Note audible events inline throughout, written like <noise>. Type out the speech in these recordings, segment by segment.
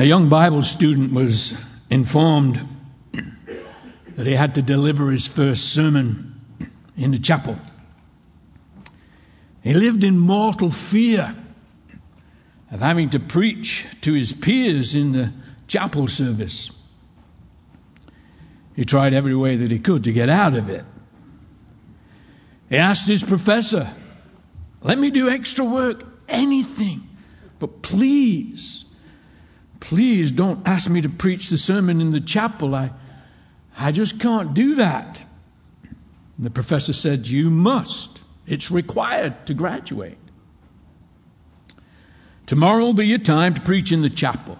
A young Bible student was informed that he had to deliver his first sermon in the chapel. He lived in mortal fear of having to preach to his peers in the chapel service. He tried every way that he could to get out of it. He asked his professor, Let me do extra work, anything, but please, please don't ask me to preach the sermon in the chapel. I, I just can't do that. And the professor said, You must. It's required to graduate. Tomorrow will be your time to preach in the chapel.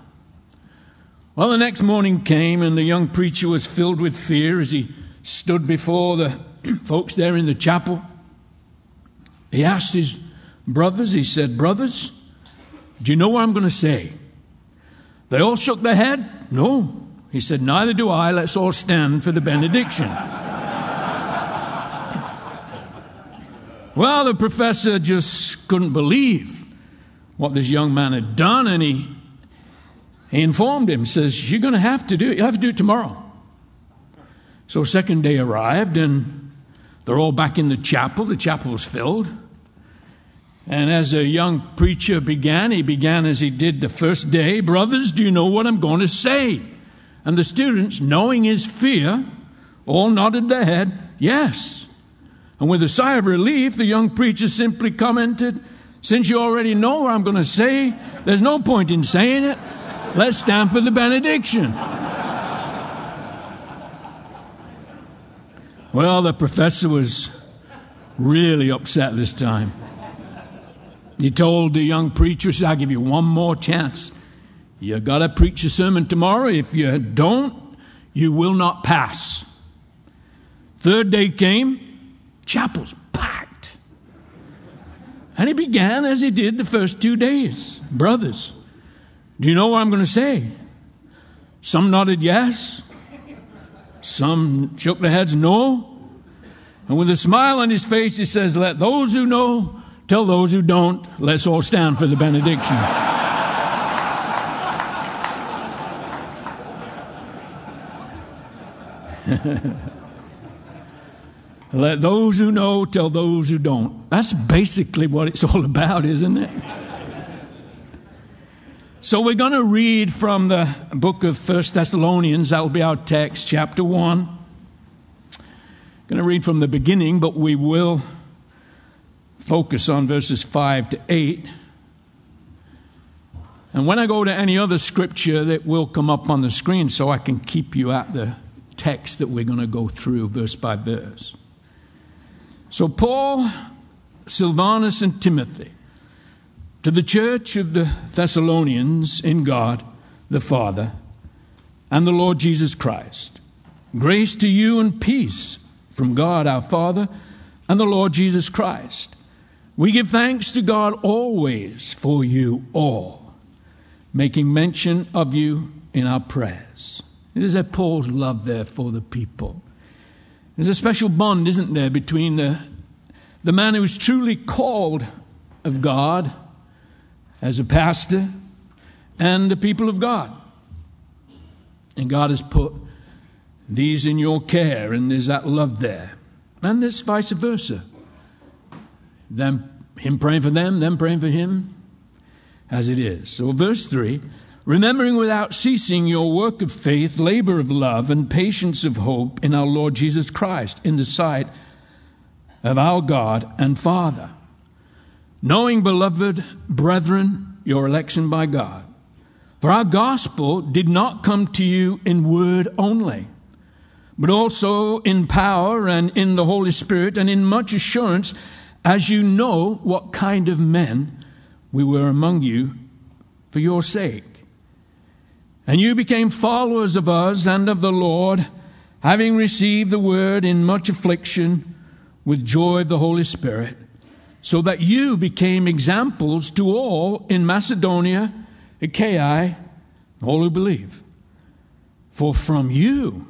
Well, the next morning came, and the young preacher was filled with fear as he stood before the <clears throat> folks there in the chapel. He asked his brothers, he said, Brothers, do you know what I'm going to say? They all shook their head. No. He said, Neither do I. Let's all stand for the benediction. well, the professor just couldn't believe what this young man had done, and he, he informed him, says, You're going to have to do it. You'll have to do it tomorrow. So, second day arrived, and they're all back in the chapel. The chapel was filled. And as a young preacher began, he began as he did the first day Brothers, do you know what I'm going to say? And the students, knowing his fear, all nodded their head, Yes. And with a sigh of relief, the young preacher simply commented, Since you already know what I'm going to say, there's no point in saying it. Let's stand for the benediction. Well, the professor was really upset this time. He told the young preacher, said, I'll give you one more chance. You got to preach a sermon tomorrow. If you don't, you will not pass. Third day came, chapel's packed. And he began as he did the first two days. Brothers, do you know what I'm going to say? Some nodded yes, some shook their heads no. And with a smile on his face, he says, Let those who know tell those who don't. Let's all stand for the benediction. <laughs> Let those who know tell those who don't. That's basically what it's all about, isn't it? So we're going to read from the book of First Thessalonians. That will be our text, chapter 1. Going to read from the beginning, but we will focus on verses 5 to 8. And when I go to any other scripture, that will come up on the screen so I can keep you at the text that we're going to go through verse by verse. So, Paul, Silvanus, and Timothy, to the church of the Thessalonians in God the Father and the Lord Jesus Christ, grace to you and peace from God our Father and the Lord Jesus Christ. We give thanks to God always for you all, making mention of you in our prayers. There's a Paul's love there for the people. There's a special bond, isn't there, between the, the man who is truly called of God as a pastor and the people of God. And God has put these in your care, and there's that love there. And this vice versa. Them, him praying for them, them praying for him, as it is. So, verse 3 remembering without ceasing your work of faith, labor of love, and patience of hope in our Lord Jesus Christ, in the sight of our God and Father. Knowing, beloved brethren, your election by God. For our gospel did not come to you in word only, but also in power and in the Holy Spirit and in much assurance, as you know what kind of men we were among you for your sake. And you became followers of us and of the Lord, having received the word in much affliction with joy of the Holy Spirit, so that you became examples to all in Macedonia, Achaia, all who believe. For from you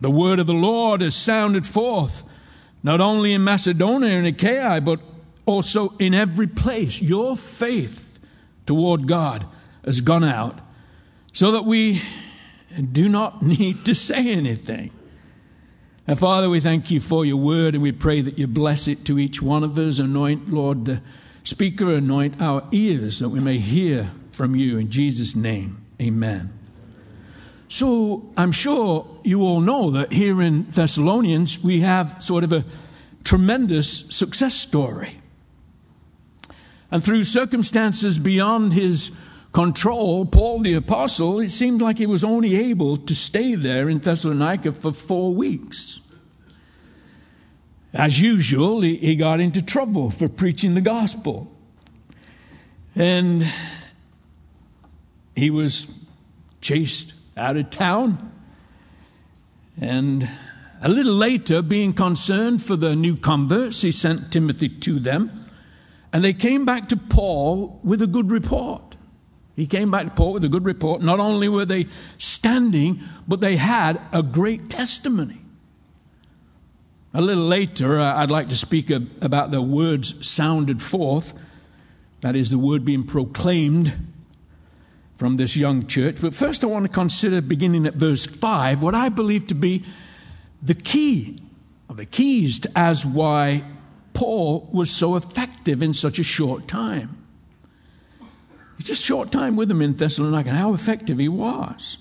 the word of the Lord has sounded forth, not only in Macedonia and Achaia, but also in every place. Your faith toward God has gone out so that we do not <laughs> need to say anything. And Father, we thank you for your word and we pray that you bless it to each one of us. Anoint, Lord, the speaker, anoint our ears that we may hear from you. In Jesus' name, amen. So I'm sure you all know that here in Thessalonians we have sort of a tremendous success story. And through circumstances beyond his control, Paul the Apostle, it seemed like he was only able to stay there in Thessalonica for four weeks. As usual, he, got into trouble for preaching the gospel. And he was chased out of town. And a little later, being concerned for the new converts, he sent Timothy to them. And they came back to Paul with a good report. He came back to Paul with a good report. Not only were they standing, but they had a great testimony. A little later, uh, I'd like to speak about the words sounded forth. That is, the word being proclaimed from this young church. But first, I want to consider, beginning at verse 5, what I believe to be the key, or the keys to as why Paul was so effective in such a short time. It's a short time with him in Thessalonica, how effective he was.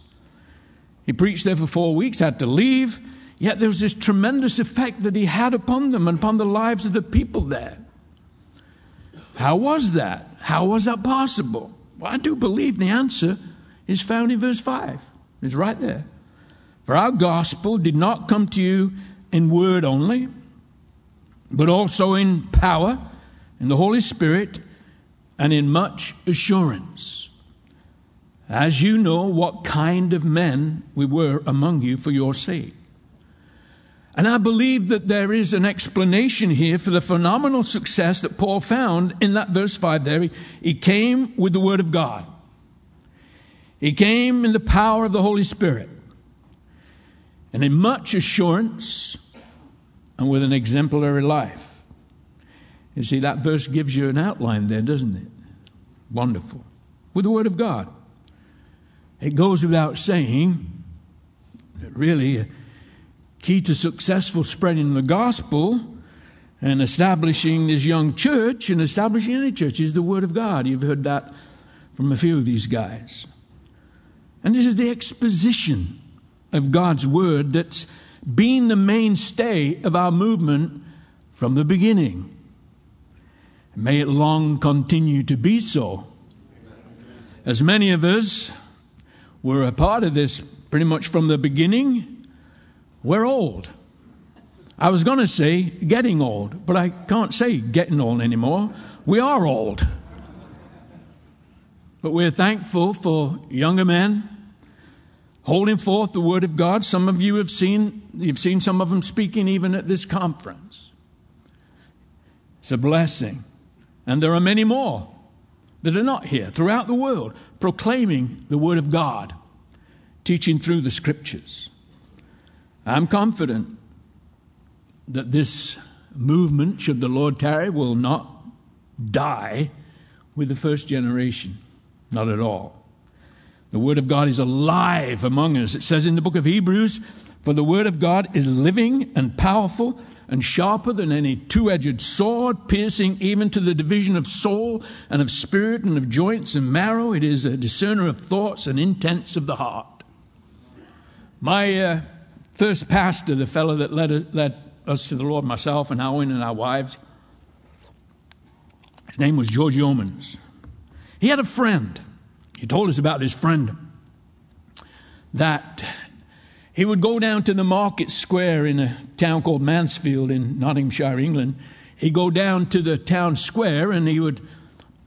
He preached there for four weeks, had to leave, yet there was this tremendous effect that he had upon them and upon the lives of the people there. How was that? How was that possible? Well, I do believe the answer is found in verse 5. It's right there. For our gospel did not come to you in word only, but also in power, in the Holy Spirit, and in much assurance. As you know what kind of men we were among you for your sake. And I believe that there is an explanation here for the phenomenal success that Paul found in that verse 5 there. He, he came with the Word of God, he came in the power of the Holy Spirit, and in much assurance and with an exemplary life. You see, that verse gives you an outline there, doesn't it? Wonderful. With the Word of God. It goes without saying that really key to successful spreading the gospel and establishing this young church and establishing any church is the Word of God. You've heard that from a few of these guys. And this is the exposition of God's Word that's been the mainstay of our movement from the beginning. May it long continue to be so. As many of us were a part of this pretty much from the beginning, we're old. I was going to say getting old, but I can't say getting old anymore. We are old. But we're thankful for younger men holding forth the word of God. Some of you have seen, you've seen some of them speaking even at this conference. It's a blessing. And there are many more that are not here throughout the world proclaiming the word of God, teaching through the scriptures. I'm confident that this movement, should the Lord tarry, will not die with the first generation. Not at all. The Word of God is alive among us. It says in the book of Hebrews, For the Word of God is living and powerful and sharper than any two edged sword, piercing even to the division of soul and of spirit and of joints and marrow. It is a discerner of thoughts and intents of the heart. My uh, First pastor, the fellow that led, led us to the Lord, myself and Owen and our wives, his name was George Yeomans. He had a friend. He told us about this friend that he would go down to the market square in a town called Mansfield in Nottinghamshire, England. He'd go down to the town square and he would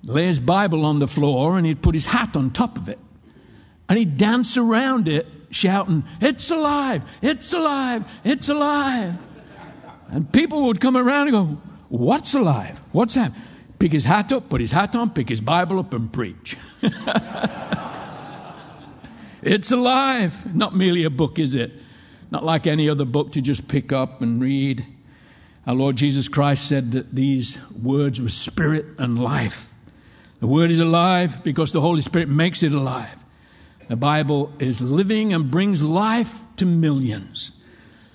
lay his Bible on the floor and he'd put his hat on top of it. And he'd dance around it shouting, It's alive! It's alive! It's alive! And people would come around and go, What's alive? What's that? Pick his hat up, put his hat on, pick his Bible up, and preach. <laughs> it's alive. Not merely a book, is it? Not like any other book to just pick up and read. Our Lord Jesus Christ said that these words were spirit and life. The word is alive because the Holy Spirit makes it alive. The Bible is living and brings life to millions.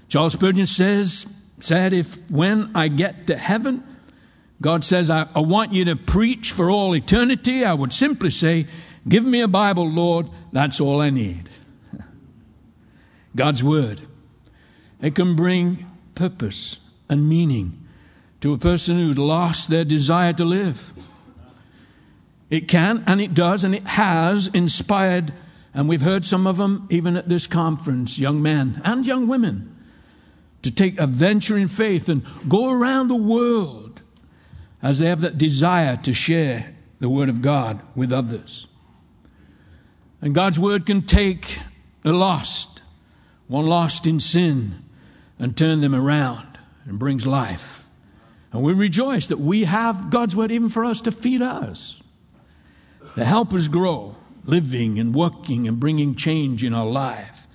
Charles Spurgeon says, said, if when I get to heaven, God says, I, I want you to preach for all eternity, I would simply say, Give me a Bible, Lord, that's all I need. <laughs> God's Word. It can bring purpose and meaning to a person who'd lost their desire to live. It can, and it does, and it has inspired, and we've heard some of them even at this conference, young men and young women, to take a venture in faith and go around the world as they have that desire to share the Word of God with others. And God's Word can take the lost, one lost in sin, and turn them around and brings life. And we rejoice that we have God's Word even for us to feed us, to help us grow, living and working and bringing change in our life.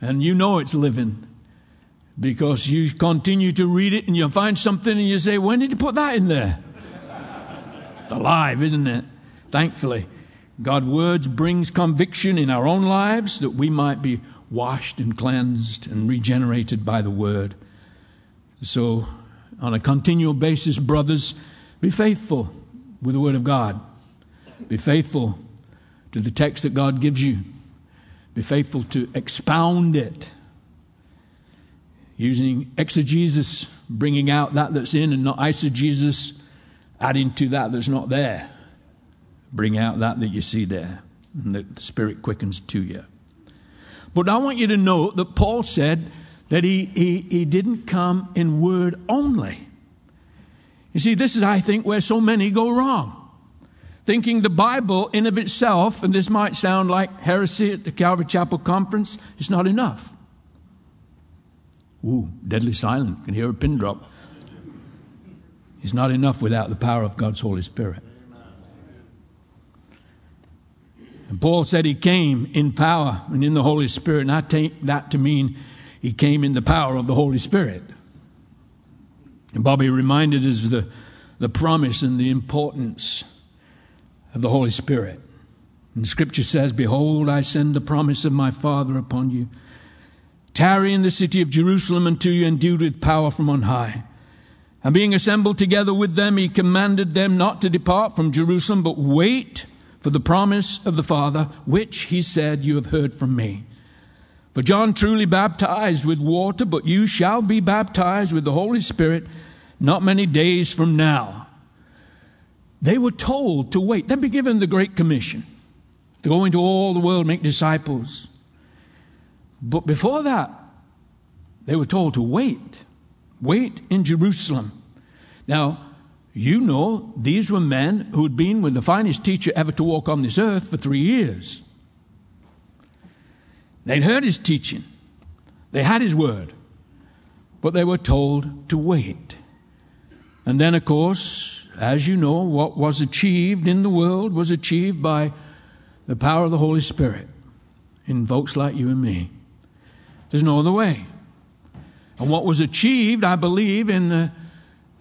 And you know it's living because you continue to read it and you find something and you say, When did you put that in there? alive, isn't it? Thankfully. God's words brings conviction in our own lives that we might be washed and cleansed and regenerated by the word. So, on a continual basis, brothers, be faithful with the word of God. Be faithful to the text that God gives you. Be faithful to expound it using exegesis, bringing out that that's in, and not eisegesis, adding to that that's not there. Bring out that that you see there, and the Spirit quickens to you. But I want you to know that Paul said that he, he, he didn't come in word only. You see, this is, I think, where so many go wrong. Thinking the Bible in of itself, and this might sound like heresy at the Calvary Chapel conference, is not enough. Ooh, deadly silent. Can hear a pin drop. It's not enough without the power of God's Holy Spirit. And Paul said he came in power and in the Holy Spirit, and I take that to mean he came in the power of the Holy Spirit. And Bobby reminded us of the, the promise and the importance of the Holy Spirit. And Scripture says, Behold, I send the promise of my Father upon you. Tarry in the city of Jerusalem until you are endued with power from on high. And being assembled together with them, he commanded them not to depart from Jerusalem, but wait for the promise of the Father, which he said, You have heard from me. For John truly baptized with water, but you shall be baptized with the Holy Spirit not many days from now. They were told to wait. They'd be given the Great Commission to go into all the world, make disciples. But before that, they were told to wait. Wait in Jerusalem. Now, you know, these were men who had been with the finest teacher ever to walk on this earth for three years. They'd heard his teaching, they had his word, but they were told to wait. And then, of course, as you know, what was achieved in the world was achieved by the power of the Holy Spirit in folks like you and me. There's no other way. And what was achieved, I believe, in the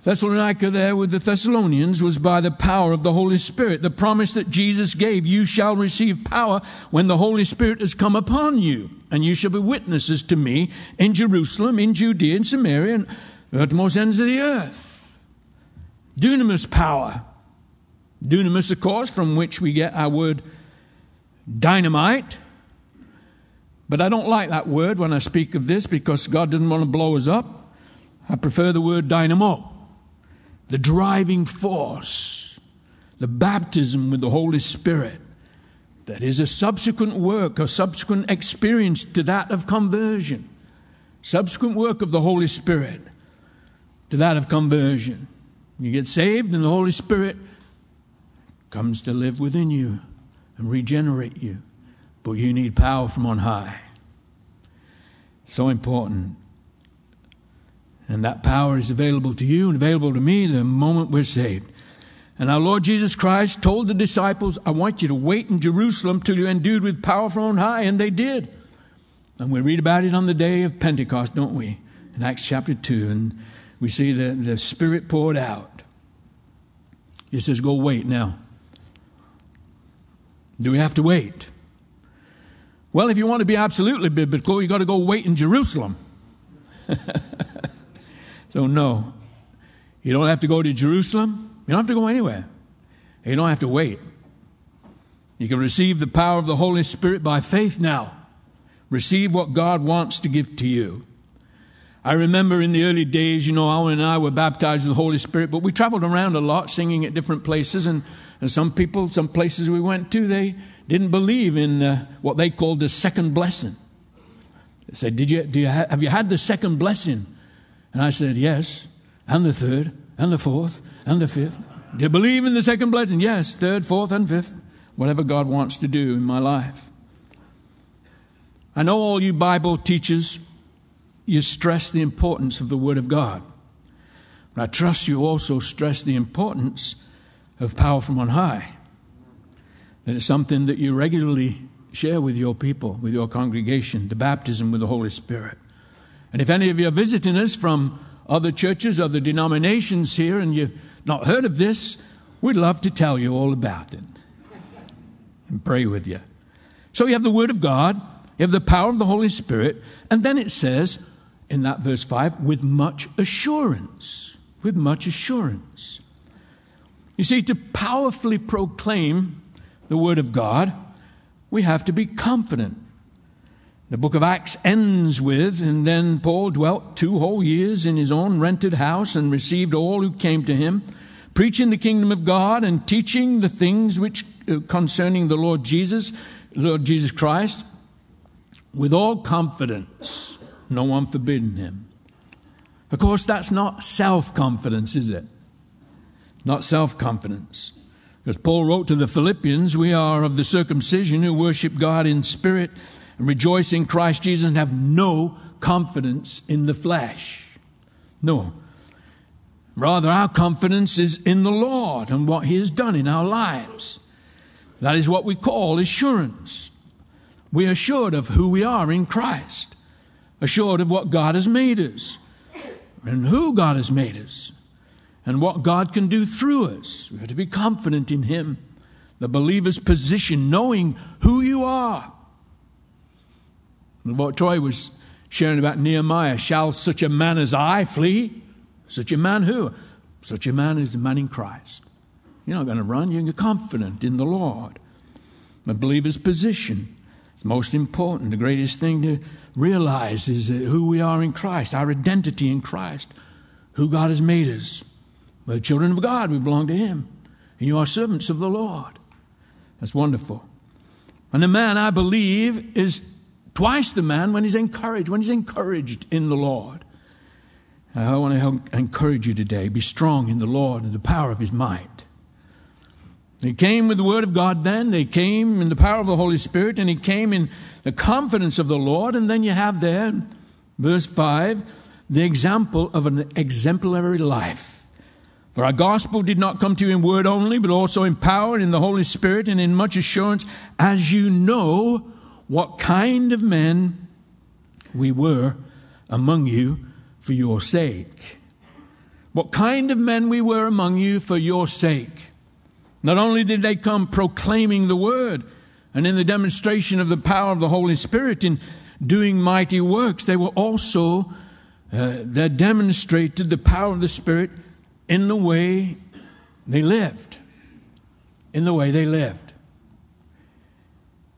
Thessalonica there with the Thessalonians was by the power of the Holy Spirit. The promise that Jesus gave, you shall receive power when the Holy Spirit has come upon you, and you shall be witnesses to me in Jerusalem, in Judea, in Samaria, and the uttermost ends of the earth. Dunamis power. Dunamis, of course, from which we get our word dynamite. But I don't like that word when I speak of this because God doesn't want to blow us up. I prefer the word dynamo the driving force, the baptism with the Holy Spirit, that is a subsequent work, a subsequent experience to that of conversion, subsequent work of the Holy Spirit to that of conversion. You get saved, and the Holy Spirit comes to live within you and regenerate you. But you need power from on high. So important. And that power is available to you and available to me the moment we're saved. And our Lord Jesus Christ told the disciples, I want you to wait in Jerusalem till you're endued with power from on high. And they did. And we read about it on the day of Pentecost, don't we? In Acts chapter 2. And we see the, the Spirit poured out. He says, Go wait now. Do we have to wait? Well, if you want to be absolutely biblical, you've got to go wait in Jerusalem. <laughs> so, no. You don't have to go to Jerusalem. You don't have to go anywhere. You don't have to wait. You can receive the power of the Holy Spirit by faith now. Receive what God wants to give to you. I remember in the early days, you know, Alan and I were baptized with the Holy Spirit, but we traveled around a lot singing at different places. And, and some people, some places we went to, they didn't believe in uh, what they called the second blessing. They said, Did you, do you ha- Have you had the second blessing? And I said, Yes, and the third, and the fourth, and the fifth. Do you believe in the second blessing? Yes, third, fourth, and fifth. Whatever God wants to do in my life. I know all you Bible teachers you stress the importance of the Word of God. But I trust you also stress the importance of power from on high. That is something that you regularly share with your people, with your congregation, the baptism with the Holy Spirit. And if any of you are visiting us from other churches, other denominations here, and you've not heard of this, we'd love to tell you all about it and pray with you. So you have the Word of God, you have the power of the Holy Spirit, and then it says, in that verse 5 with much assurance. With much assurance. You see, to powerfully proclaim the Word of God, we have to be confident. The book of Acts ends with, and then Paul dwelt two whole years in his own rented house and received all who came to him, preaching the kingdom of God and teaching the things which uh, concerning the Lord Jesus, Lord Jesus Christ, with all confidence no one forbidden him. Of course, that's not self confidence, is it? Not self confidence. Because Paul wrote to the Philippians, We are of the circumcision who worship God in spirit and rejoice in Christ Jesus and have no confidence in the flesh. No. Rather, our confidence is in the Lord and what He has done in our lives. That is what we call assurance. We are assured of who we are in Christ assured of what God has made us and who God has made us and what God can do through us. We have to be confident in Him. The believer's position, knowing who you are. And what Troy was sharing about Nehemiah shall such a man as I flee? Such a man who? Such a man is a man in Christ. You're not going to run, you're confident in the Lord. The believer's position is most important, the greatest thing to realize is who we are in Christ, our identity in Christ, who God has made us. We're children of God, we belong to Him. And you are servants of the Lord. That's wonderful. And the man, I believe, is twice the man when he's encouraged, when he's encouraged in the Lord. I want to encourage you today be strong in the Lord and the power of His might. He came with the Word of God then, they came in the power of the Holy Spirit, and he came in the confidence of the Lord. And then you have there, verse 5, the example of an exemplary life. For our gospel did not come to you in word only, but also in power and in the Holy Spirit and in much assurance, as you know what kind of men we were among you for your sake. What kind of men we were among you for your sake. Not only did they come proclaiming the word and in the demonstration of the power of the Holy Spirit in doing mighty works, they were also, uh, they demonstrated the power of the Spirit in the way they lived. In the way they lived.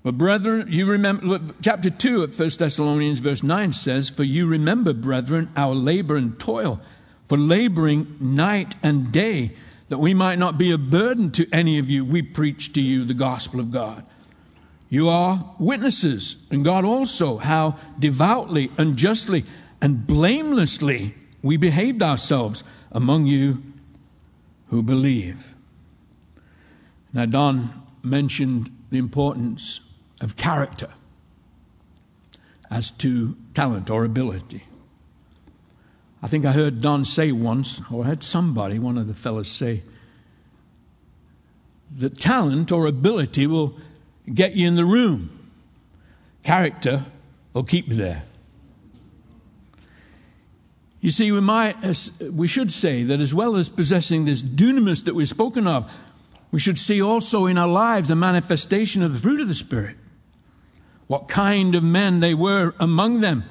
But brethren, you remember, chapter 2 of 1 Thessalonians, verse 9 says, For you remember, brethren, our labor and toil, for laboring night and day that we might not be a burden to any of you, we preach to you the gospel of God. You are witnesses, and God also, how devoutly and justly and blamelessly we behaved ourselves among you who believe. Now, Don mentioned the importance of character as to talent or ability. I think I heard Don say once, or heard somebody, one of the fellows say, that talent or ability will get you in the room, character will keep you there. You see, we, might, we should say that as well as possessing this dunamis that we've spoken of, we should see also in our lives the manifestation of the fruit of the Spirit. what kind of men they were among them,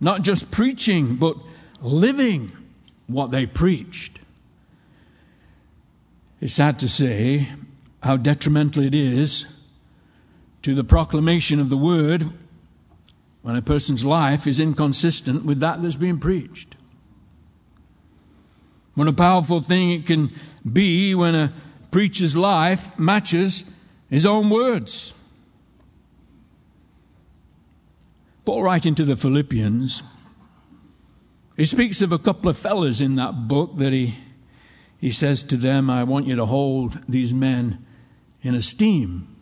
not just preaching, but living what they preached. It's sad to say how detrimental it is to the proclamation of the word when a person's life is inconsistent with that that's being preached. What a powerful thing it can be when a preacher's life matches his own words. Paul, writing to the Philippians, he speaks of a couple of fellows in that book that he, he says to them, I want you to hold these men in esteem.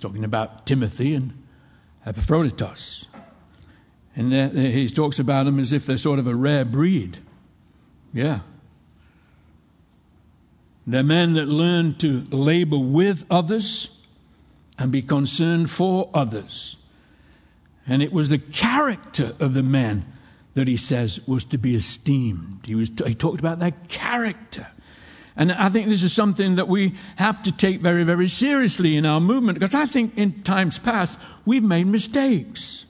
Talking about Timothy and Epaphroditus. And he talks about them as if they're sort of a rare breed. Yeah. They're men that learn to labor with others and be concerned for others. And it was the character of the men that he says was to be esteemed. He, was, he talked about their character. And I think this is something that we have to take very, very seriously in our movement because I think in times past we've made mistakes.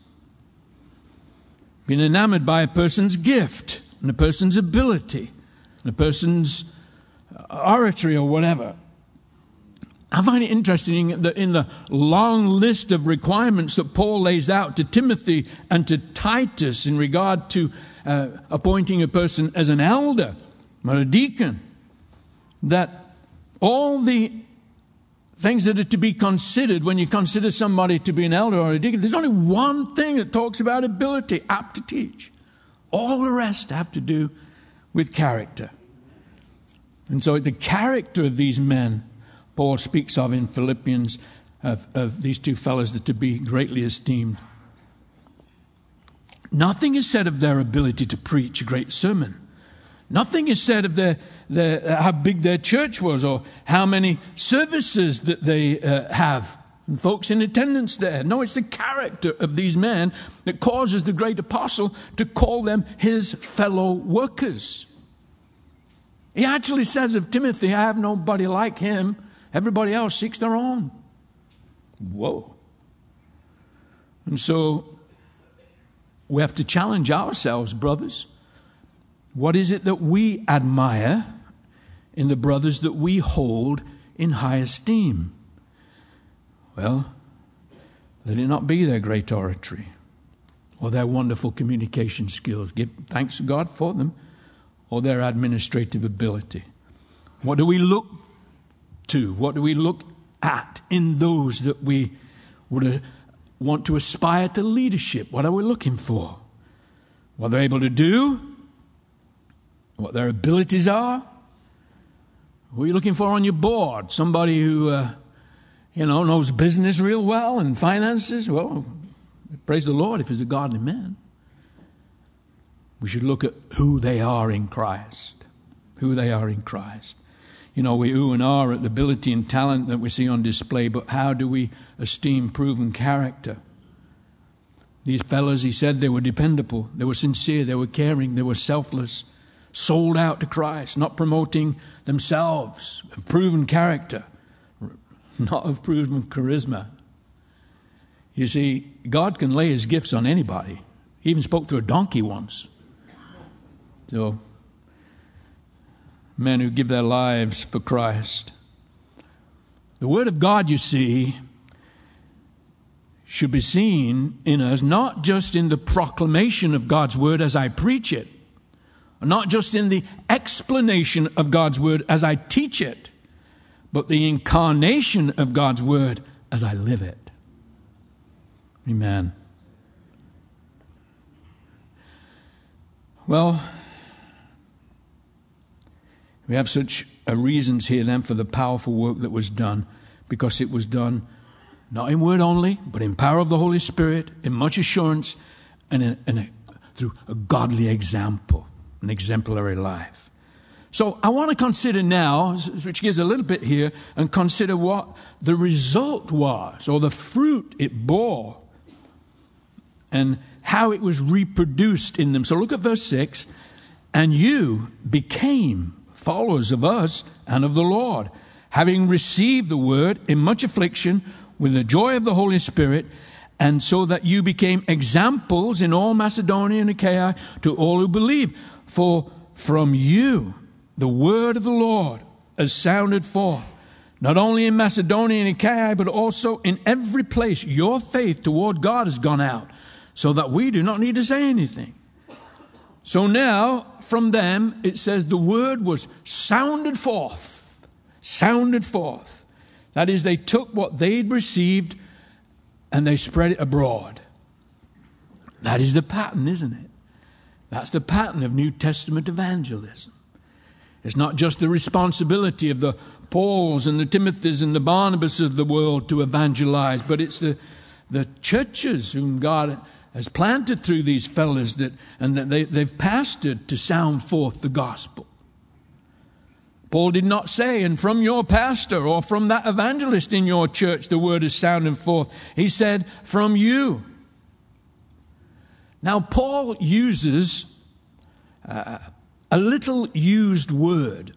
Been enamored by a person's gift and a person's ability and a person's uh, oratory or whatever. I find it interesting that in the long list of requirements that Paul lays out to Timothy and to Titus in regard to uh, appointing a person as an elder or a deacon, that all the things that are to be considered when you consider somebody to be an elder or a deacon, there's only one thing that talks about ability, apt to teach. All the rest have to do with character. And so the character of these men Paul speaks of in Philippians of, of these two fellows that to be greatly esteemed. Nothing is said of their ability to preach a great sermon. Nothing is said of their, their, how big their church was or how many services that they uh, have and folks in attendance there. No, it's the character of these men that causes the great apostle to call them his fellow workers. He actually says of Timothy, I have nobody like him. Everybody else seeks their own. Whoa. And so we have to challenge ourselves, brothers. What is it that we admire in the brothers that we hold in high esteem? Well, let it not be their great oratory or their wonderful communication skills. Give thanks to God for them or their administrative ability. What do we look to? What do we look at in those that we would uh, want to aspire to leadership? What are we looking for? What they're able to do? What their abilities are? Who are you looking for on your board? Somebody who, uh, you know, knows business real well and finances? Well, praise the Lord if he's a godly man. We should look at who they are in Christ. Who they are in Christ. You know, we ooh and ah at the ability and talent that we see on display, but how do we esteem proven character? These fellows, he said, they were dependable, they were sincere, they were caring, they were selfless, sold out to Christ, not promoting themselves, of proven character, <laughs> not of proven charisma. You see, God can lay his gifts on anybody. He even spoke through a donkey once. So men who give their lives for Christ. The Word of God, you see, should be seen in us not just in the proclamation of God's Word as I preach it, not just in the explanation of God's Word as I teach it, but the incarnation of God's Word as I live it. Amen. Well, we have such uh, reasons here then for the powerful work that was done, because it was done not in word only, but in power of the Holy Spirit, in much assurance, and in, in a, through a godly example, an exemplary life. So I want to consider now, which gives a little bit here, and consider what the result was, or the fruit it bore, and how it was reproduced in them. So look at verse 6 and you became followers of us and of the Lord, having received the word in much affliction with the joy of the Holy Spirit, and so that you became examples in all Macedonia and Achaia to all who believe. For from you the word of the Lord has sounded forth, not only in Macedonia and Achaia, but also in every place. Your faith toward God has gone out, so that we do not need to say anything. So now, from them, it says the word was sounded forth. Sounded forth. That is, they took what they'd received and they spread it abroad. That is the pattern, isn't it? That's the pattern of New Testament evangelism. It's not just the responsibility of the Pauls and the Timothys and the Barnabas of the world to evangelize, but it's the, the churches whom God has planted through these fellows that, and that they, they've pastored to sound forth the gospel. Paul did not say, and from your pastor or from that evangelist in your church, the word is sounding forth. He said, from you. Now, Paul uses uh, a little used word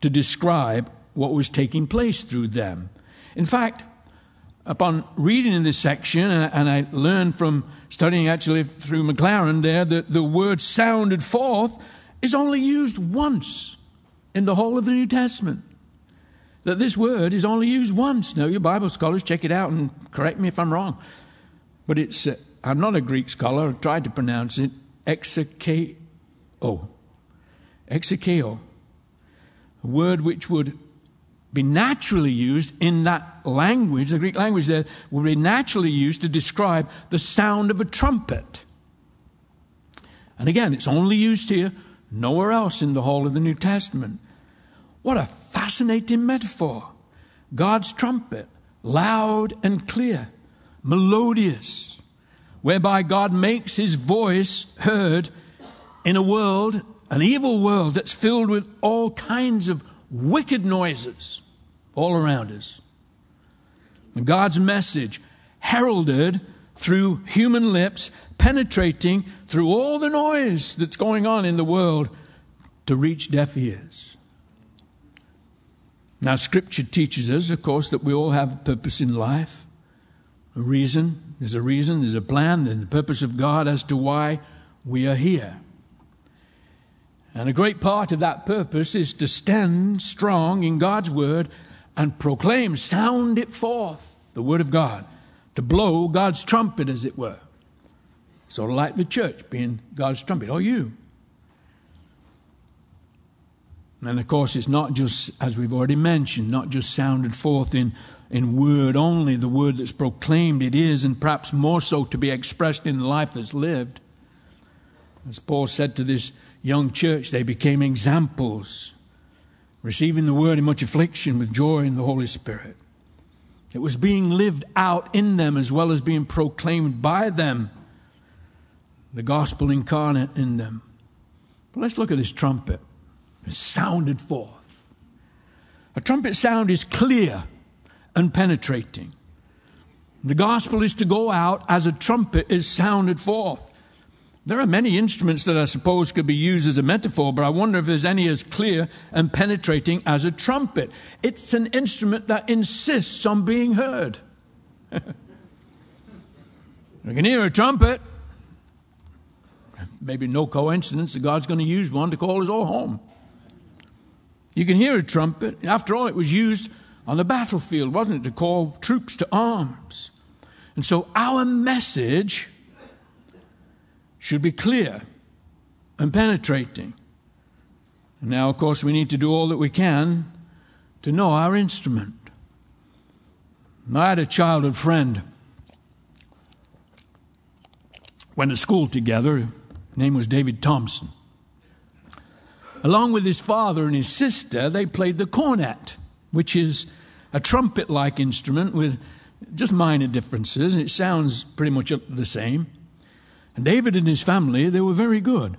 to describe what was taking place through them. In fact, upon reading in this section, and I learned from studying actually through McLaren there that the word sounded forth is only used once in the whole of the New Testament. That this word is only used once. Now, you Bible scholars, check it out and correct me if I'm wrong. But it's, uh, I'm not a Greek scholar, I tried to pronounce it, exekeo. Exekeo. A word which would be naturally used in that language, the Greek language there, will be naturally used to describe the sound of a trumpet. And again, it's only used here, nowhere else in the whole of the New Testament. What a fascinating metaphor. God's trumpet, loud and clear, melodious, whereby God makes his voice heard in a world, an evil world that's filled with all kinds of wicked noises all around us. God's message heralded through human lips, penetrating through all the noise that's going on in the world to reach deaf ears. Now, Scripture teaches us, of course, that we all have a purpose in life, a reason. There's a reason, there's a plan, there's the purpose of God as to why we are here. And a great part of that purpose is to stand strong in God's Word and proclaim, sound it forth, the word of God, to blow God's trumpet, as it were. Sort of like the church being God's trumpet, or you. And of course, it's not just, as we've already mentioned, not just sounded forth in, in word only, the word that's proclaimed, it is, and perhaps more so to be expressed in the life that's lived. As Paul said to this young church, they became examples receiving the word in much affliction with joy in the Holy Spirit. It was being lived out in them as well as being proclaimed by them, the gospel incarnate in them. But let's look at this trumpet. It sounded forth. A trumpet sound is clear and penetrating. The gospel is to go out as a trumpet is sounded forth. There are many instruments that I suppose could be used as a metaphor, but I wonder if there's any as clear and penetrating as a trumpet. It's an instrument that insists on being heard. <laughs> you can hear a trumpet. Maybe no coincidence that God's going to use one to call us all home. You can hear a trumpet. After all, it was used on the battlefield, wasn't it, to call troops to arms. And so our message should be clear and penetrating. Now, of course, we need to do all that we can to know our instrument. I had a childhood friend. Went to school together. His name was David Thompson. Along with his father and his sister, they played the cornet, which is a trumpet like instrument with just minor differences. It sounds pretty much the same. And David and his family, they were very good.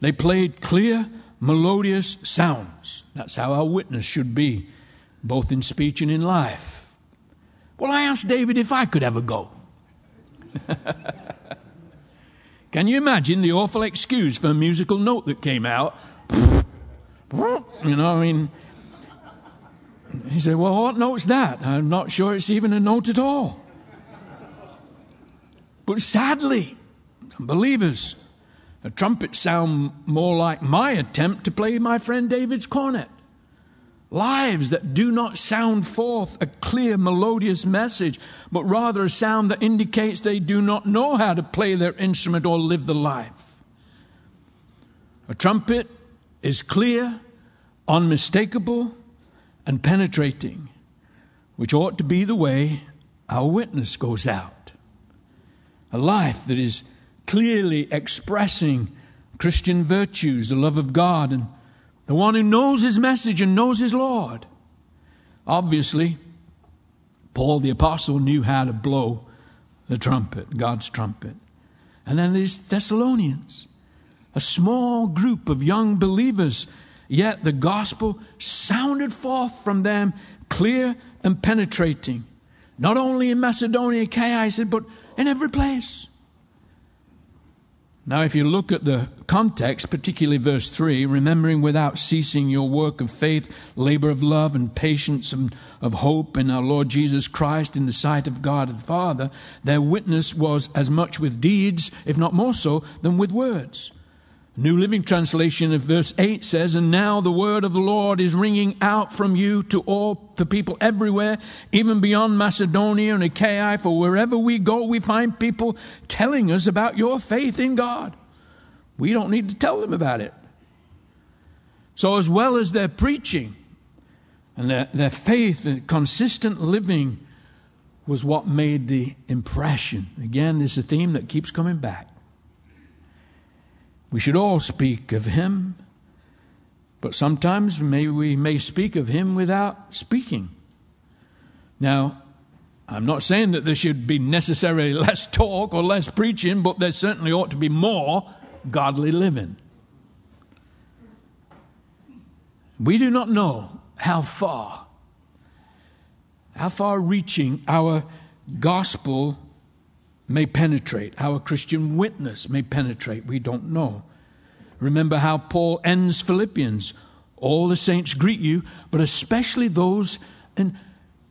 They played clear, melodious sounds. That's how our witness should be, both in speech and in life. Well, I asked David if I could ever go. <laughs> Can you imagine the awful excuse for a musical note that came out? <laughs> You know, I mean, He said, Well, what note's that? I'm not sure it's even a note at all. But sadly, believers, a trumpet sound more like my attempt to play my friend David's cornet. Lives that do not sound forth a clear, melodious message, but rather a sound that indicates they do not know how to play their instrument or live the life. A trumpet is clear, unmistakable, and penetrating, which ought to be the way our witness goes out. A life that is clearly expressing Christian virtues, the love of God, and the one who knows his message and knows his Lord. Obviously, Paul the Apostle knew how to blow the trumpet, God's trumpet. And then these Thessalonians, a small group of young believers, yet the gospel sounded forth from them clear and penetrating. Not only in Macedonia, said, but in every place. Now, if you look at the context, particularly verse 3, remembering without ceasing your work of faith, labor of love, and patience and of hope in our Lord Jesus Christ in the sight of God and Father, their witness was as much with deeds, if not more so, than with words. New Living Translation of verse 8 says, And now the word of the Lord is ringing out from you to all the people everywhere, even beyond Macedonia and Achaia, for wherever we go, we find people telling us about your faith in God. We don't need to tell them about it. So, as well as their preaching and their, their faith and consistent living was what made the impression. Again, this is a theme that keeps coming back. We should all speak of him, but sometimes may, we may speak of him without speaking. Now, I'm not saying that there should be necessarily <laughs> less talk or less preaching, but there certainly ought to be more godly living. We do not know how far, how far reaching our gospel may penetrate, how a Christian witness may penetrate. We don't know. Remember how Paul ends Philippians. All the saints greet you, but especially those in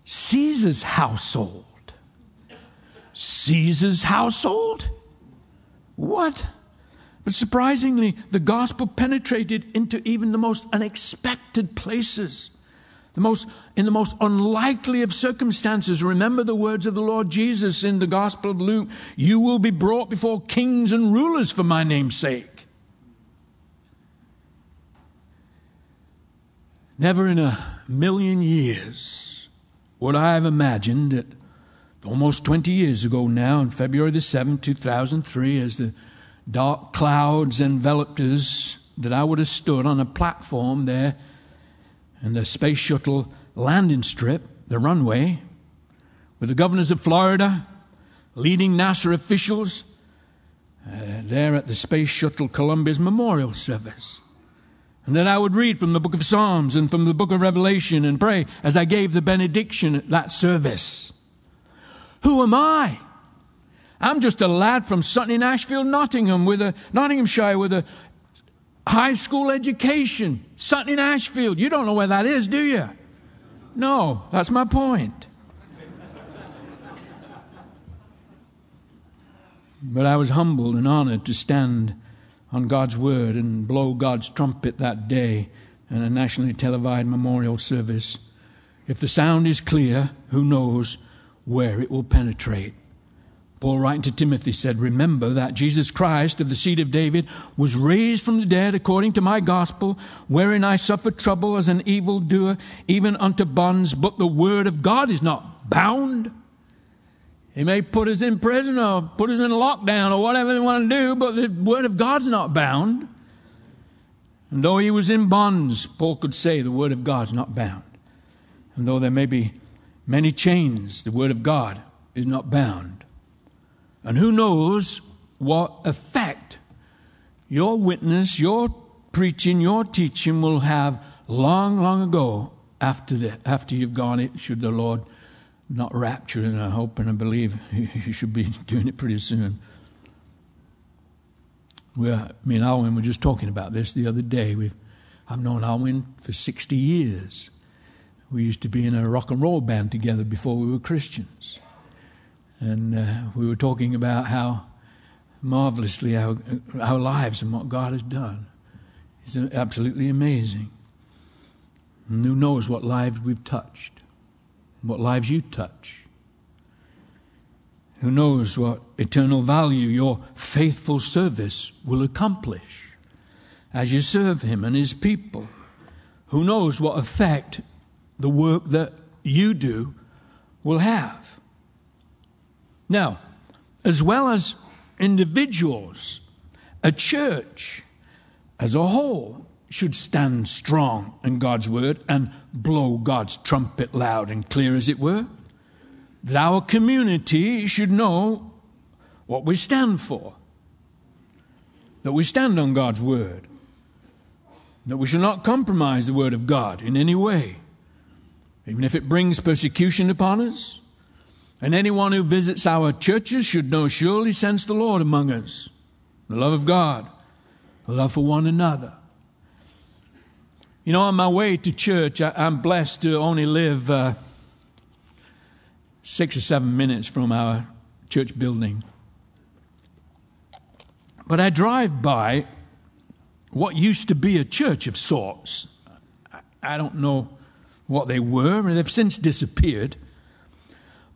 Caesar's household. Caesar's household? What? But surprisingly, the gospel penetrated into even the most unexpected places. The most, in the most unlikely of circumstances, remember the words of the Lord Jesus in the Gospel of Luke You will be brought before kings and rulers for my name's sake. Never in a million years would I have imagined that almost 20 years ago now, on February the 7th, 2003, as the dark clouds enveloped us, that I would have stood on a platform there and the space shuttle landing strip, the runway, with the governors of Florida, leading NASA officials, uh, there at the Space Shuttle Columbia's memorial service. And then I would read from the book of Psalms and from the book of Revelation and pray as I gave the benediction at that service. Who am I? I'm just a lad from Sutton Ashfield, Nottingham, with a Nottinghamshire, with a high school education, Sutton in Ashfield. You don't know where that is, do you? No, that's my point. But I was humbled and honored to stand on God's word and blow God's trumpet that day in a nationally televised memorial service. If the sound is clear, who knows where it will penetrate? Paul, writing to Timothy, said, Remember that Jesus Christ of the seed of David was raised from the dead according to my gospel, wherein I suffered trouble as an evildoer, even unto bonds, but the word of God is not bound. He may put us in prison or put us in lockdown or whatever they want to do, but the word of God's not bound. And though he was in bonds, Paul could say the word of God's not bound. And though there may be many chains, the word of God is not bound. And who knows what effect your witness, your preaching, your teaching will have long, long ago after the, after you've gone it, should the Lord not rapture, and I hope and I believe <laughs> you should be doing it pretty soon. Well, me and Alwyn were just talking about this the other day. We've, I've known Alwyn for 60 years. We used to be in a rock and roll band together before we were Christians. And uh, we were talking about how marvelously our, our lives and what God has done. is absolutely amazing. And who knows what lives we've touched, what lives you touch. Who knows what eternal value your faithful service will accomplish as you serve Him and His people. Who knows what effect the work that you do will have. Now, as well as individuals, a church as a whole should stand strong in God's word and blow God's trumpet loud and clear, as it were. That our community should know what we stand for. That we stand on God's word. That we shall not compromise the word of God in any way, even if it brings persecution upon us. And anyone who visits our churches should know surely sense the Lord among us. The love of God, the love for one another. You know, on my way to church, I, am blessed to only live uh, six or seven minutes from our church building. But I drive by what used to be a church of sorts. I don't know what they were, and they've since disappeared.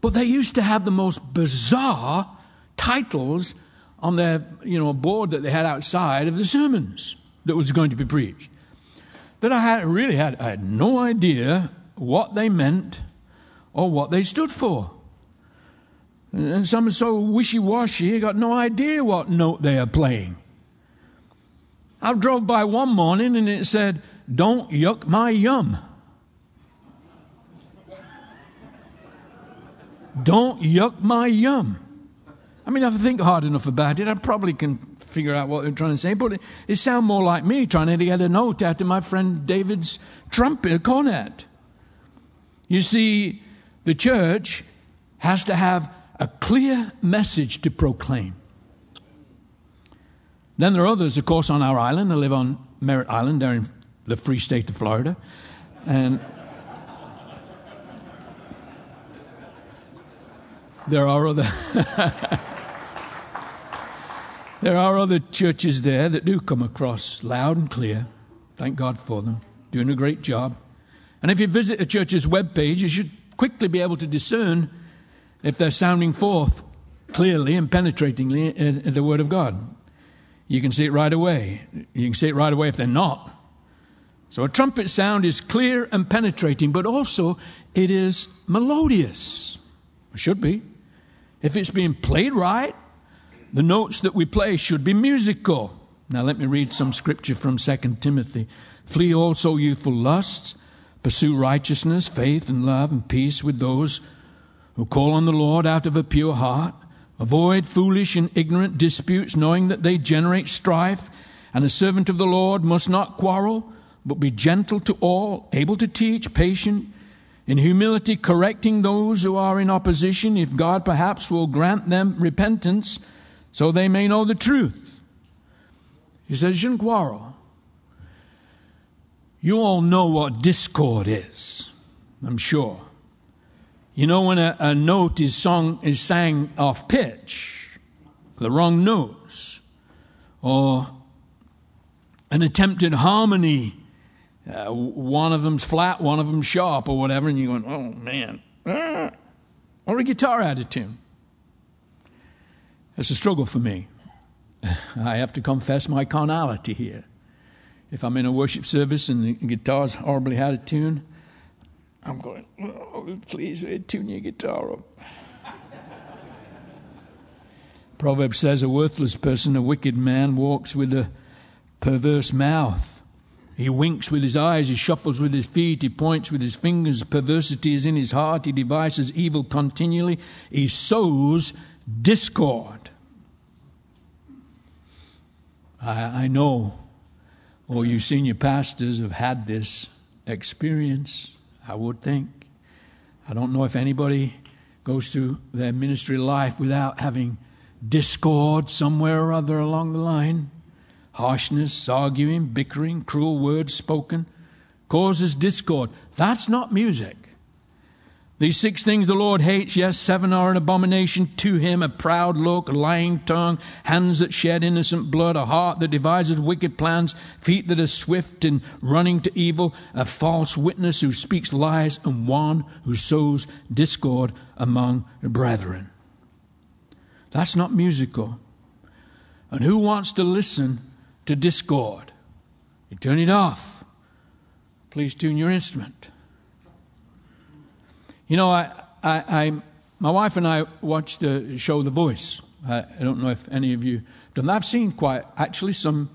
But they used to have the most bizarre titles on their you know board that they had outside of the sermons that was going to be preached. That I had really had I had no idea what they meant or what they stood for. And some are so wishy-washy, I got no idea what note they are playing. I drove by one morning and it said, Don't yuck my yum. Don't yuck my yum. I mean, if I think hard enough about it, I probably can figure out what they're trying to say, but it, it sounds more like me trying to get a note out of my friend David's trumpet, cornet. You see, the church has to have a clear message to proclaim. Then there are others, of course, on our island. I live on Merritt Island, there in the free state of Florida. And there are other <laughs> there are other churches there that do come across loud and clear. Thank God for them, doing a great job. And if you visit a church's webpage, you should quickly be able to discern if they're sounding forth clearly and penetratingly in the Word of God. You can see it right away. You can see it right away if they're not. So a trumpet sound is clear and penetrating, but also it is melodious. It should be. If it's being played right, the notes that we play should be musical. Now let me read some scripture from 2 Timothy. Flee also youthful lusts, pursue righteousness, faith, and love, and peace with those who call on the Lord out of a pure heart. Avoid foolish and ignorant disputes, knowing that they generate strife. And a servant of the Lord must not quarrel, but be gentle to all, able to teach, patient, in humility correcting those who are in opposition, if God perhaps will grant them repentance so they may know the truth. He says, you shouldn't quarrel. You all know what discord is, I'm sure. You know when a, a note is sung is sang off pitch, the wrong notes, or an attempted harmony uh, one of them's flat, one of them's sharp, or whatever, and you're going, oh man. Ah. Or a guitar out of tune. It's a struggle for me. I have to confess my carnality here. If I'm in a worship service and the guitar's horribly out of tune, I'm going, oh, please tune your guitar up. Proverbs says, A worthless person, a wicked man, walks with a perverse mouth. He winks with his eyes, he shuffles with his feet, he points with his fingers. Perversity is in his heart, he devises evil continually, he sows discord. I, I know all you senior pastors have had this experience, I would think. I don't know if anybody goes through their ministry life without having discord somewhere or other along the line harshness, arguing, bickering, cruel words spoken, causes discord. That's not music. These six things the Lord hates, yes, seven are an abomination to him a proud look, a lying tongue, hands that shed innocent blood, a heart that devises wicked plans, feet that are swift in running to evil, a false witness who speaks lies, and one who sows discord among the brethren. That's not musical. And who wants to listen to discord? You turn it off. Please tune your instrument. You know, I, I, I, my wife and I watched the show The Voice. I, I don't know if any of you done that. I've seen quite actually some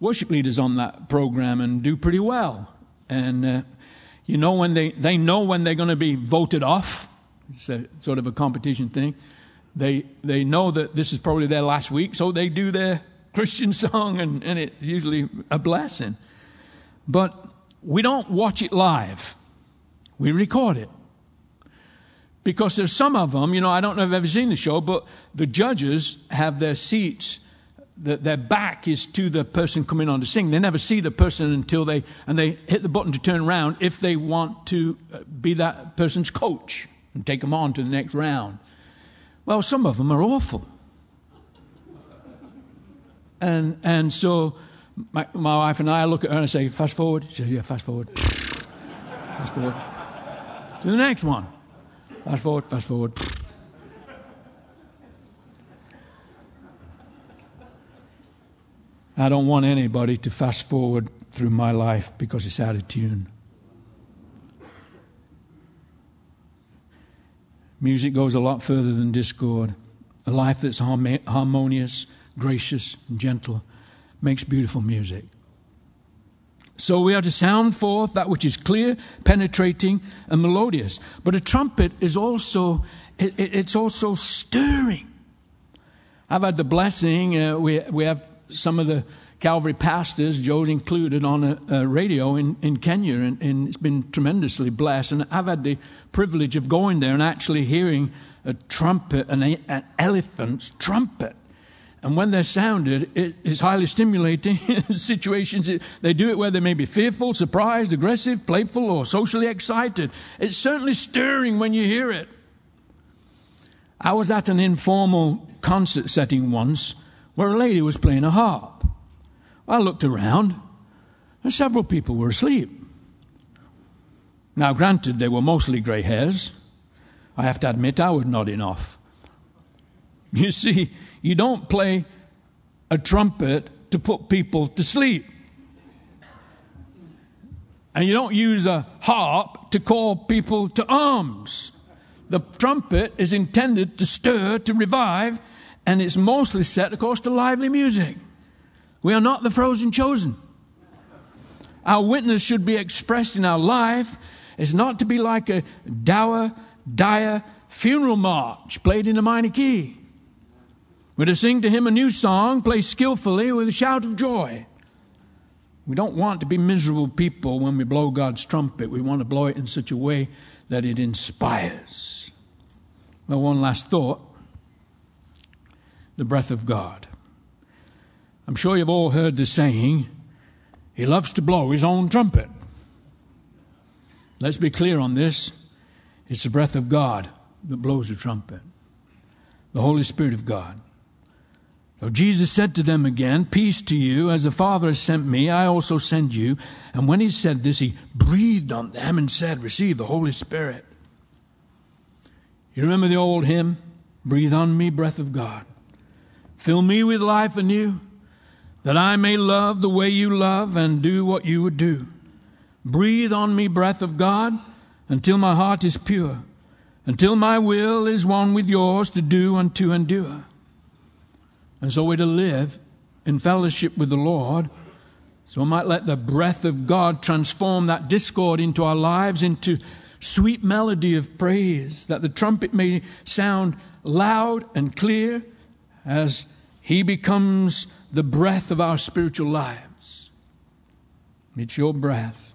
worship leaders on that program and do pretty well. And uh, you know when they they know when they're going to be voted off. It's a sort of a competition thing. They they know that this is probably their last week, so they do their Christian song, and, and it's usually a blessing. But we don't watch it live. We record it. Because there's some of them, you know, I don't know if you've ever seen the show, but the judges have their seats, the, their back is to the person coming on to sing. They never see the person until they, and they hit the button to turn around if they want to uh, be that person's coach and take them on to the next round. Well, some of them are awful. And, and so my, my wife and I look at her and say, fast forward. She says, yeah, fast forward. <laughs> fast forward. To the next one. Fast forward, fast forward. I don't want anybody to fast forward through my life because it's out of tune. Music goes a lot further than discord. A life that's harmonious, gracious, gentle makes beautiful music. So we are to sound forth that which is clear, penetrating, and melodious. But a trumpet is also, it, it, it's also stirring. I've had the blessing, uh, we, we have some of the Calvary pastors, Joe's included, on a, a radio in, in Kenya, and, and, it's been tremendously blessed. And I've had the privilege of going there and actually hearing a trumpet, an, an elephant's trumpet. And when they're sounded, it is highly stimulating <laughs> situations. They do it where they may be fearful, surprised, aggressive, playful, or socially excited. It's certainly stirring when you hear it. I was at an informal concert setting once where a lady was playing a harp. I looked around, and several people were asleep. Now, granted, they were mostly grey hairs. I have to admit, I was nodding off. <laughs> You see, you don't play a trumpet to put people to sleep. And you don't use a harp to call people to arms. The trumpet is intended to stir, to revive, and it's mostly set, of course, to lively music. We are not the frozen chosen. Our witness should be expressed in our life. It's not to be like a dour, dire funeral march played in a minor key. We're to sing to him a new song, play skillfully with a shout of joy. We don't want to be miserable people when we blow God's trumpet. We want to blow it in such a way that it inspires. Well, one last thought the breath of God. I'm sure you've all heard the saying, He loves to blow His own trumpet. Let's be clear on this. It's the breath of God that blows the trumpet, the Holy Spirit of God. Jesus said to them again, Peace to you, as the Father has sent me, I also send you. And when he said this, he breathed on them and said, Receive the Holy Spirit. You remember the old hymn? Breathe on me, breath of God. Fill me with life anew, that I may love the way you love and do what you would do. Breathe on me, breath of God, until my heart is pure, until my will is one with yours to do and to endure. And so we're to live in fellowship with the Lord. So we might let the breath of God transform that discord into our lives into sweet melody of praise, that the trumpet may sound loud and clear as He becomes the breath of our spiritual lives. It's your breath.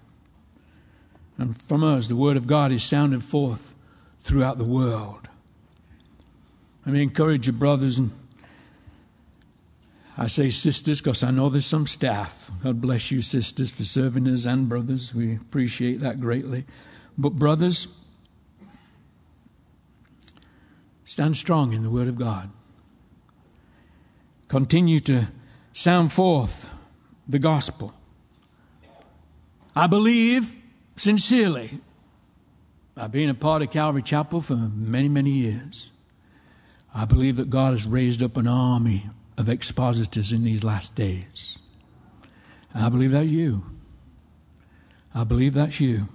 And from us, the Word of God is sounded forth throughout the world. Let me encourage you, brothers and I say sisters because I know there's some staff. God bless you, sisters, for serving us and brothers. We appreciate that greatly. But, brothers, stand strong in the Word of God. Continue to sound forth the gospel. I believe sincerely. I've been a part of Calvary Chapel for many, many years. I believe that God has raised up an army of expositors in these last days. And I believe that's you. I believe that's you.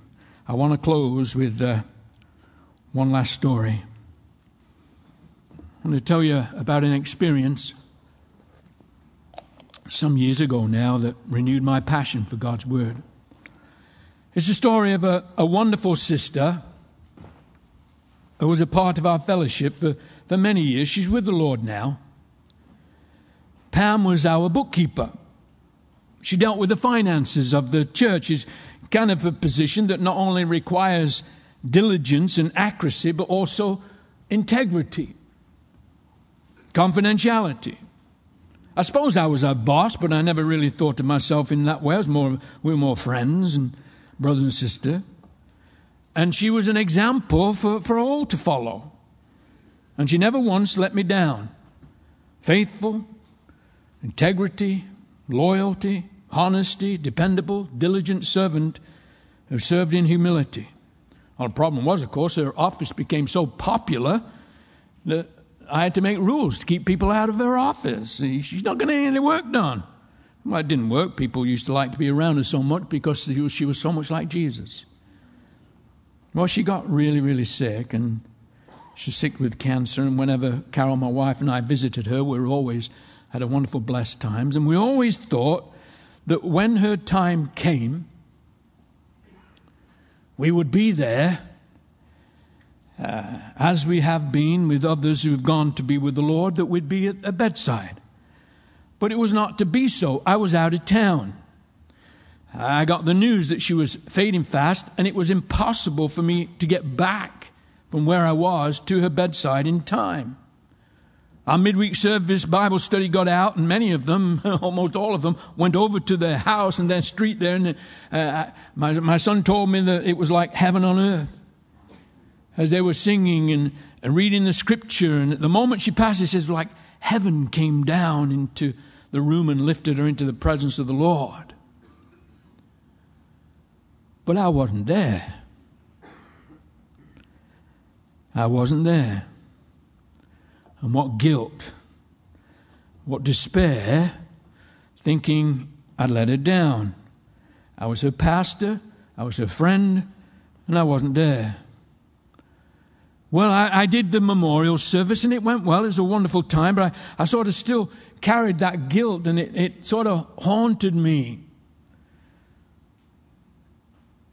I want to close with uh, one last story. I want to tell you about an experience some years ago now that renewed my passion for God's Word. It's a story of a, a wonderful sister who was a part of our fellowship for, for many years. She's with the Lord now. Pam was our bookkeeper. She dealt with the finances of the church. Is kind of a position that not only requires diligence and accuracy, but also integrity, confidentiality. I suppose I was her boss, but I never really thought of myself in that way. I was more, we were more friends and brother and sister. And she was an example for, for all to follow. And she never once let me down. Faithful, integrity, loyalty, honesty, dependable, diligent servant who served in humility. Well, the problem was, of course, her office became so popular that I had to make rules to keep people out of her office. She's not going to get any work done. Well, it didn't work. People used to like to be around her so much because she was so much like Jesus. Well, she got really, really sick, and she's sick with cancer. And whenever Carol, my wife, and I visited her, we were always had a wonderful, blessed times. And we always thought that when her time came, we would be there uh, as we have been with others who've gone to be with the Lord, that we'd be at a bedside. But it was not to be so. I was out of town. I got the news that she was fading fast, and it was impossible for me to get back from where I was to her bedside in time. Our midweek service Bible study got out, and many of them, <laughs> almost all of them, went over to their house and their street there. And uh, my, my son told me that it was like heaven on earth as they were singing and, and reading the scripture. And the moment she passed, it says, like heaven came down into the room and lifted her into the presence of the Lord. But I wasn't there. I wasn't there. And what guilt, what despair, thinking I'd let her down. I was her pastor, I was her friend, and I wasn't there. Well, I, I, did the memorial service and it went well. It was a wonderful time, but I, I sort of still carried that guilt and it, it sort of haunted me.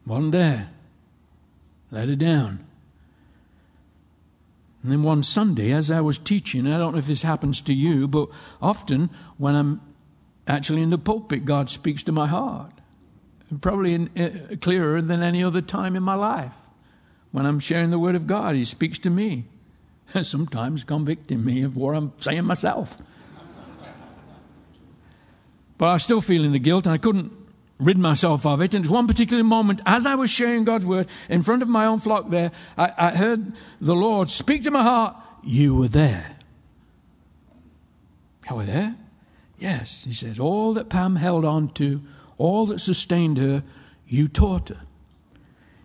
Wasn't there. Let her down. And then one Sunday, as I was teaching, I don't know if this happens to you, but often when I'm actually in the pulpit, God speaks to my heart. Probably in, uh, clearer than any other time in my life. When I'm sharing the Word of God, He speaks to me, <laughs> sometimes convicting me of what I'm saying myself. but I was still feeling the guilt, and I couldn't rid myself of it. And one particular moment, as I was sharing God's Word in front of my own flock there, I, I heard the Lord speak to my heart, You were there. You were there? Yes, he said, All that Pam held on to, all that sustained her, you taught her.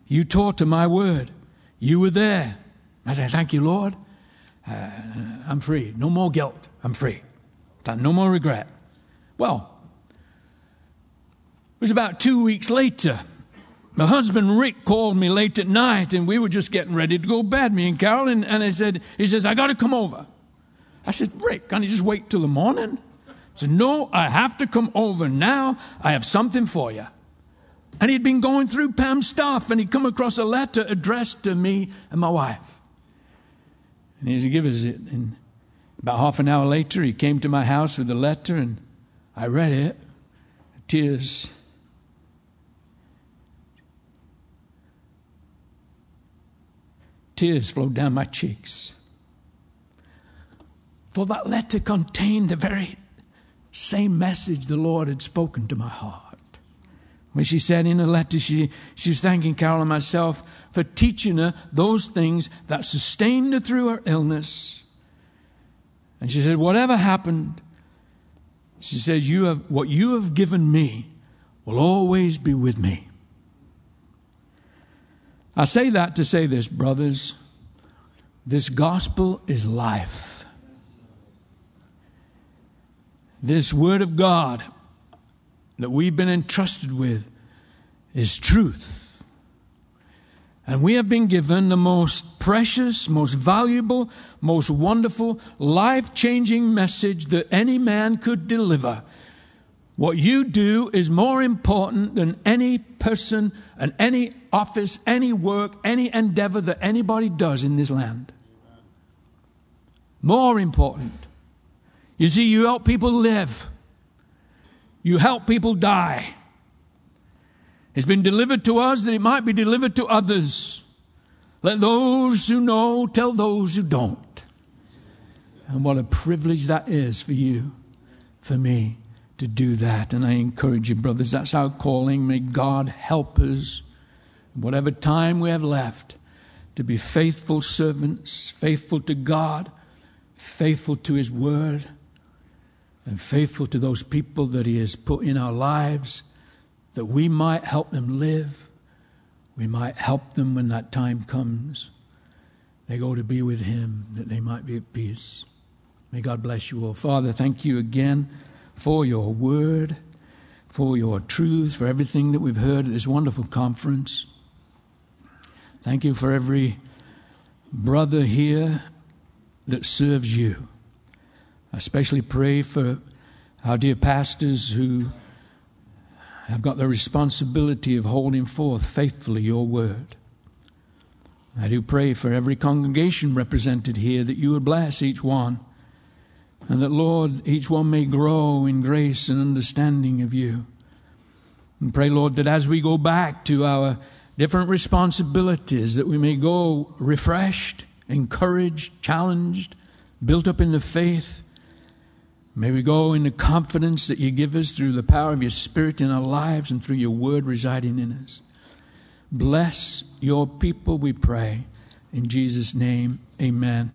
You taught her my word. You were there. I said, Thank you, Lord. Uh, I'm free. No more guilt. I'm free. No more regret. Well, was about two weeks later. My husband Rick called me late at night and we were just getting ready to go to bed, me and Carol, and, and I said, he says, I got to come over. I said, Rick, can't you just wait till the morning? He said, No, I have to come over now. I have something for you. And he'd been going through Pam's stuff and he'd come across a letter addressed to me and my wife. And he give us it. And about half an hour later, he came to my house with the letter and I read it. Tears. Tears flowed down my cheeks. For that letter contained the very same message the Lord had spoken to my heart. When she said in a letter, she, she was thanking Carol and myself for teaching her those things that sustained her through her illness. And she said, Whatever happened, she says, you have, What you have given me will always be with me. I say that to say this, brothers. This gospel is life. This word of God that we've been entrusted with is truth. And we have been given the most precious, most valuable, most wonderful, life changing message that any man could deliver. What you do is more important than any person and any office, any work, any endeavor that anybody does in this land. More important. You see, you help people live. You help people die. It's been delivered to us that it might be delivered to others. Let those who know tell those who don't. And what a privilege that is for you, for me, to do that. And I encourage you, brothers, that's our calling. May God help us, whatever time we have left, to be faithful servants, faithful to God, faithful to His Word and faithful to those people that He has put in our lives, that we might help them live. We might help them when that time comes. They go to be with Him, that they might be at peace. May God bless you all. Father, thank you again for your word, for your truths, for everything that we've heard at this wonderful conference. Thank you for every brother here that serves you. I especially pray for our dear pastors who have got the responsibility of holding forth faithfully your word. I do pray for every congregation represented here that you would bless each one, and that, Lord, each one may grow in grace and understanding of you. And pray, Lord, that as we go back to our different responsibilities, that we may go refreshed, encouraged, challenged, built up in the faith, May we go in the confidence that you give us through the power of your Spirit in our lives and through your word residing in us. Bless your people, we pray. In Jesus' name, amen.